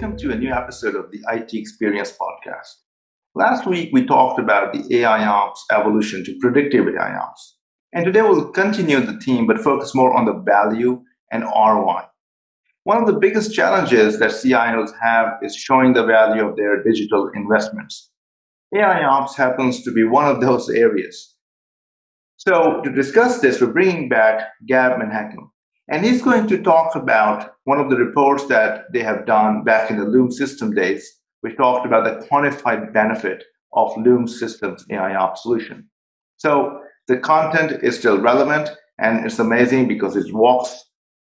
welcome to a new episode of the IT Experience Podcast. Last week, we talked about the AI ops evolution to predictive AI ops. And today, we'll continue the theme but focus more on the value and ROI. One of the biggest challenges that CIOs have is showing the value of their digital investments. AI ops happens to be one of those areas. So, to discuss this, we're bringing back Gab Menachem. And he's going to talk about one of the reports that they have done back in the Loom system days, We talked about the quantified benefit of Loom systems AI ops solution. So the content is still relevant and it's amazing because it walks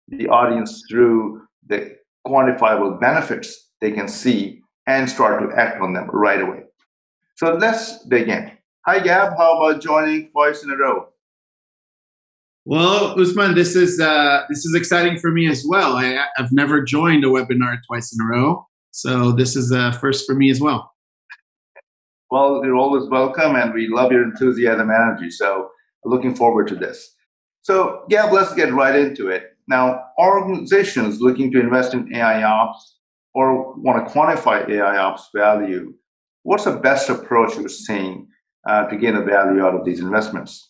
the audience through the quantifiable benefits they can see and start to act on them right away. So let's begin. Hi, Gab. How about joining twice in a row? Well, Usman, this is uh, this is exciting for me as well. I, I've never joined a webinar twice in a row, so this is a first for me as well. Well, you're always welcome, and we love your enthusiasm and energy. So, looking forward to this. So, yeah, let's get right into it. Now, organizations looking to invest in AI ops or want to quantify AI ops value, what's the best approach you're seeing uh, to gain a value out of these investments?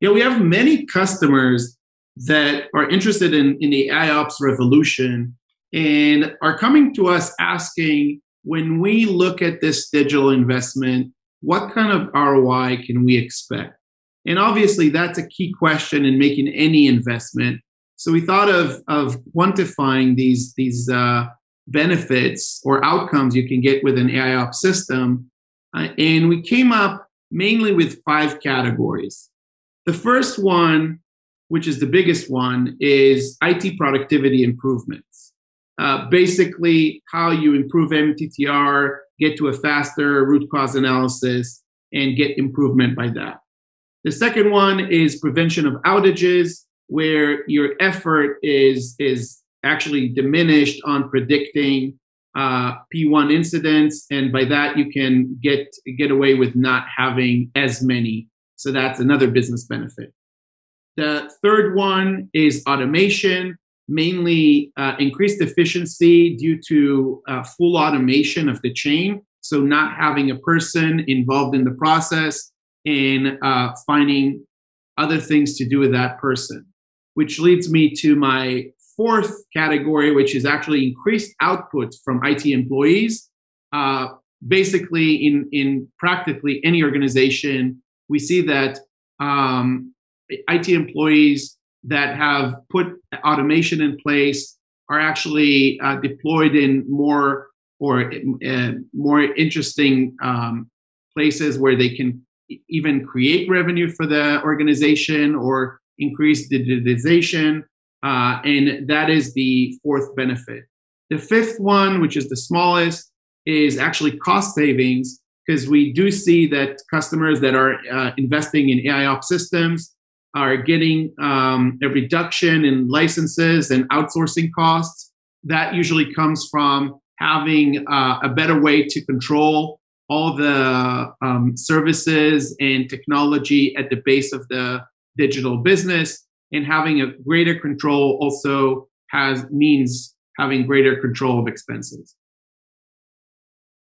Know, we have many customers that are interested in, in the AIOps revolution and are coming to us asking when we look at this digital investment, what kind of ROI can we expect? And obviously, that's a key question in making any investment. So we thought of, of quantifying these, these uh, benefits or outcomes you can get with an AIOps system. Uh, and we came up mainly with five categories. The first one, which is the biggest one, is IT productivity improvements. Uh, basically, how you improve MTTR, get to a faster root cause analysis, and get improvement by that. The second one is prevention of outages, where your effort is, is actually diminished on predicting uh, P1 incidents, and by that you can get get away with not having as many so that's another business benefit. The third one is automation, mainly uh, increased efficiency due to uh, full automation of the chain. So, not having a person involved in the process and uh, finding other things to do with that person, which leads me to my fourth category, which is actually increased output from IT employees. Uh, basically, in, in practically any organization, we see that um, IT employees that have put automation in place are actually uh, deployed in more or uh, more interesting um, places where they can even create revenue for the organization or increase digitization. Uh, and that is the fourth benefit. The fifth one, which is the smallest, is actually cost savings because we do see that customers that are uh, investing in AIOps systems are getting um, a reduction in licenses and outsourcing costs. That usually comes from having uh, a better way to control all the um, services and technology at the base of the digital business and having a greater control also has means having greater control of expenses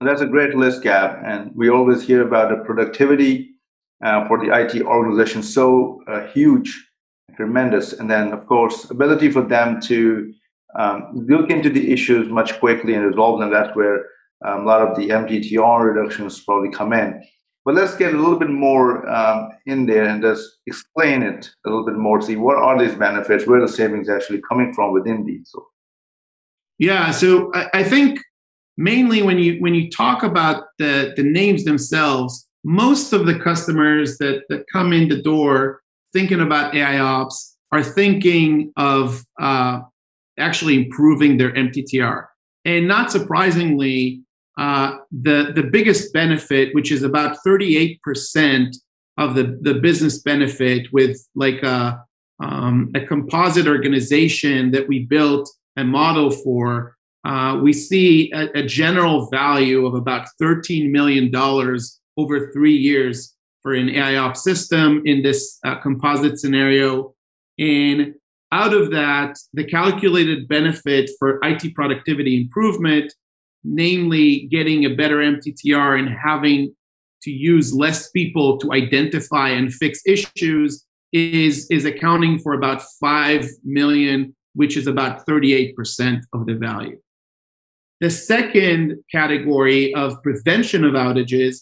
that's a great list, Gab. And we always hear about the productivity uh, for the IT organization so uh, huge, tremendous. And then, of course, ability for them to um, look into the issues much quickly and resolve them. That's where um, a lot of the MTTR reductions probably come in. But let's get a little bit more um, in there and just explain it a little bit more. See what are these benefits? Where the savings actually coming from within these? So. Yeah, so I, I think mainly when you when you talk about the the names themselves most of the customers that that come in the door thinking about ai ops are thinking of uh, actually improving their mttr and not surprisingly uh, the the biggest benefit which is about 38% of the the business benefit with like a um, a composite organization that we built a model for uh, we see a, a, general value of about $13 million over three years for an AIOps system in this uh, composite scenario. And out of that, the calculated benefit for IT productivity improvement, namely getting a better MTTR and having to use less people to identify and fix issues, is, is accounting for about 5 million, which is about 38% of the value. The second category of prevention of outages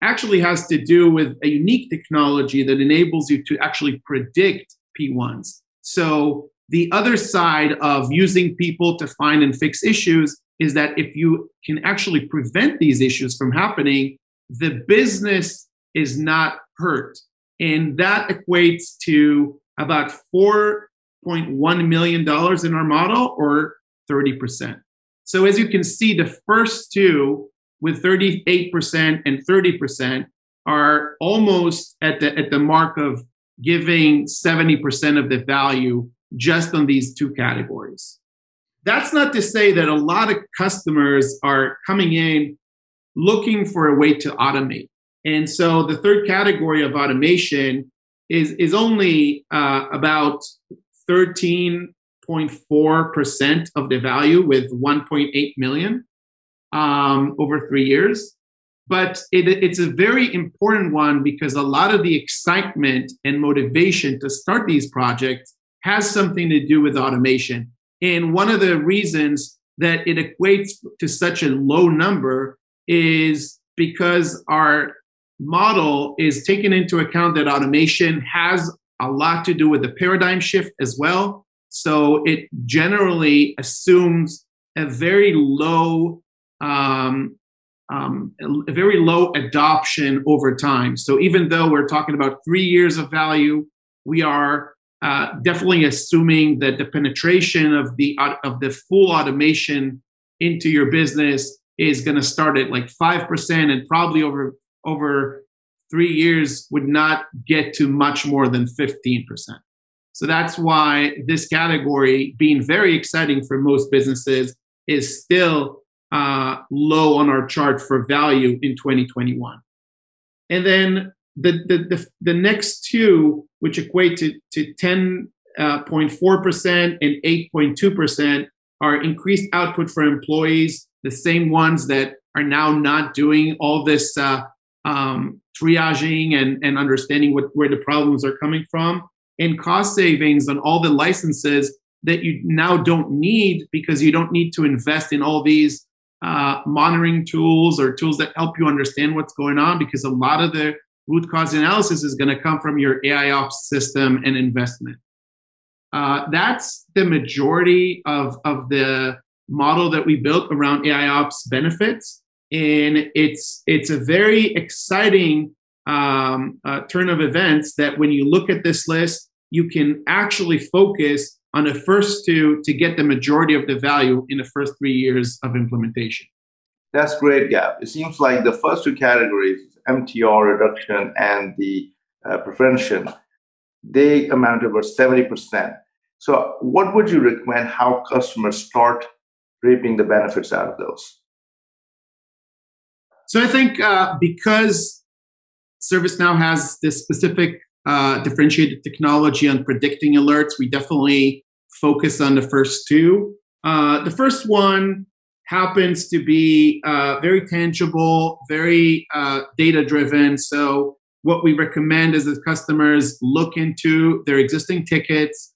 actually has to do with a unique technology that enables you to actually predict P1s. So, the other side of using people to find and fix issues is that if you can actually prevent these issues from happening, the business is not hurt. And that equates to about $4.1 million in our model or 30%. So, as you can see, the first two with 38% and 30% are almost at the, at the mark of giving 70% of the value just on these two categories. That's not to say that a lot of customers are coming in looking for a way to automate. And so the third category of automation is, is only uh, about 13.4% of the value with 1.8 million um, over three years. But it, it's a very important one because a lot of the excitement and motivation to start these projects has something to do with automation. And one of the reasons that it equates to such a low number is because our model is taking into account that automation has a lot to do with the paradigm shift as well. So it generally assumes a very low um, um, a very low adoption over time. So even though we're talking about three years of value, we are uh, definitely assuming that the penetration of the of the full automation into your business is going to start at like five percent, and probably over over three years would not get to much more than fifteen percent. So that's why this category, being very exciting for most businesses, is still uh, low on our chart for value in 2021. And then the, the, the, the next two, which equate to, to 10.4% uh, and 8.2%, are increased output for employees, the same ones that are now not doing all this uh, um, triaging and, and understanding what, where the problems are coming from, and cost savings on all the licenses that you now don't need because you don't need to invest in all these uh, monitoring tools or tools that help you understand what's going on because a lot of the root cause analysis is going to come from your AI ops system and investment. Uh, that's the majority of, of the model that we built around AI ops benefits. And it's, it's a very exciting um, uh, turn of events that when you look at this list, you can actually focus on the first two to get the majority of the value in the first three years of implementation. That's great, Gab. It seems like the first two categories, MTR reduction and the uh, prevention, they amount to about 70%. So, what would you recommend how customers start reaping the benefits out of those? So, I think uh, because ServiceNow has this specific uh, differentiated technology on predicting alerts, we definitely focus on the first two. Uh, the first one happens to be uh, very tangible, very uh, data driven. So, what we recommend is that customers look into their existing tickets,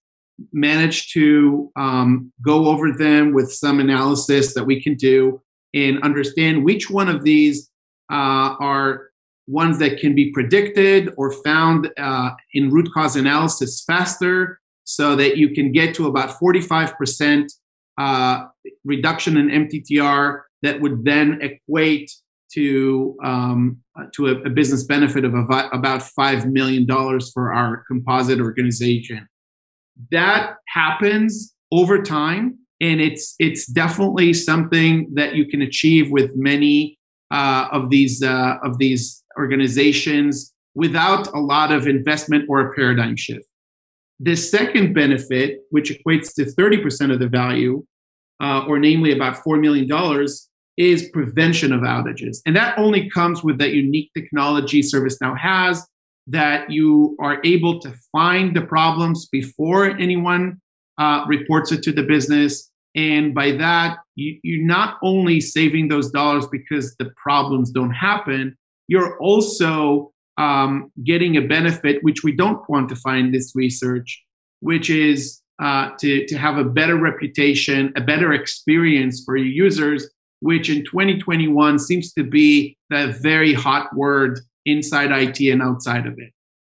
manage to um, go over them with some analysis that we can do, and understand which one of these uh, are ones that can be predicted or found uh, in root cause analysis faster so that you can get to about 45% uh, reduction in MTTR that would then equate to um, to a, a, business benefit of about five million dollars for our composite organization. That happens over time, and it's it's definitely something that you can achieve with many uh, of these uh, of these organizations without a lot of investment or a paradigm shift. The second benefit, which equates to 30% of the value, uh, or namely about $4 million, is prevention of outages. And that only comes with that unique technology ServiceNow has that you are able to find the problems before anyone uh, reports it to the business. And by that, you, you're not only saving those dollars because the problems don't happen, you're also um, getting a benefit, which we don't quantify in this research, which is uh, to, to have a better reputation, a better experience for your users, which in 2021 seems to be the very hot word inside IT and outside of it.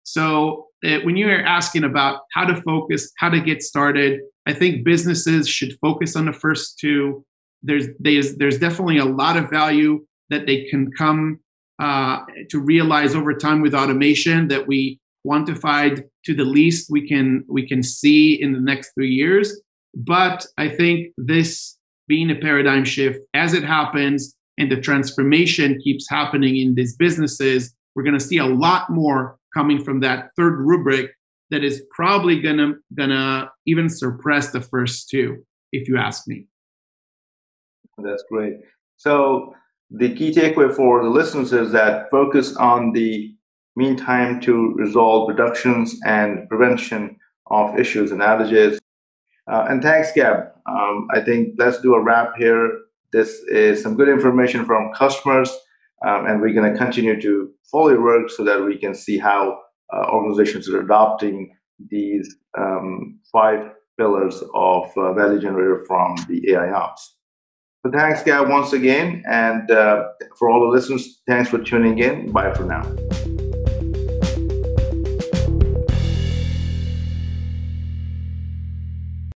So uh, when you're asking about how to focus, how to get started, I think businesses should focus on the first two. There's there's there's definitely a lot of value that they can come uh, to realize over time with automation that we quantified to the least we can we can see in the next three years. But I think this being a paradigm shift as it happens and the transformation keeps happening in these businesses, we're going to see a lot more coming from that third rubric that is probably gonna gonna even suppress the first two, if you ask me. That's great. So the key takeaway for the listeners is that focus on the mean time to resolve reductions and prevention of issues and outages. Uh, and thanks, Gab. Um, I think let's do a wrap here. This is some good information from customers, um, and we're going to continue to follow your work so that we can see how uh, organizations are adopting these um, five pillars of uh, value generator from the AI ops. So thanks, Gab, once again. And uh, for all the listeners, thanks for tuning in. Bye for now.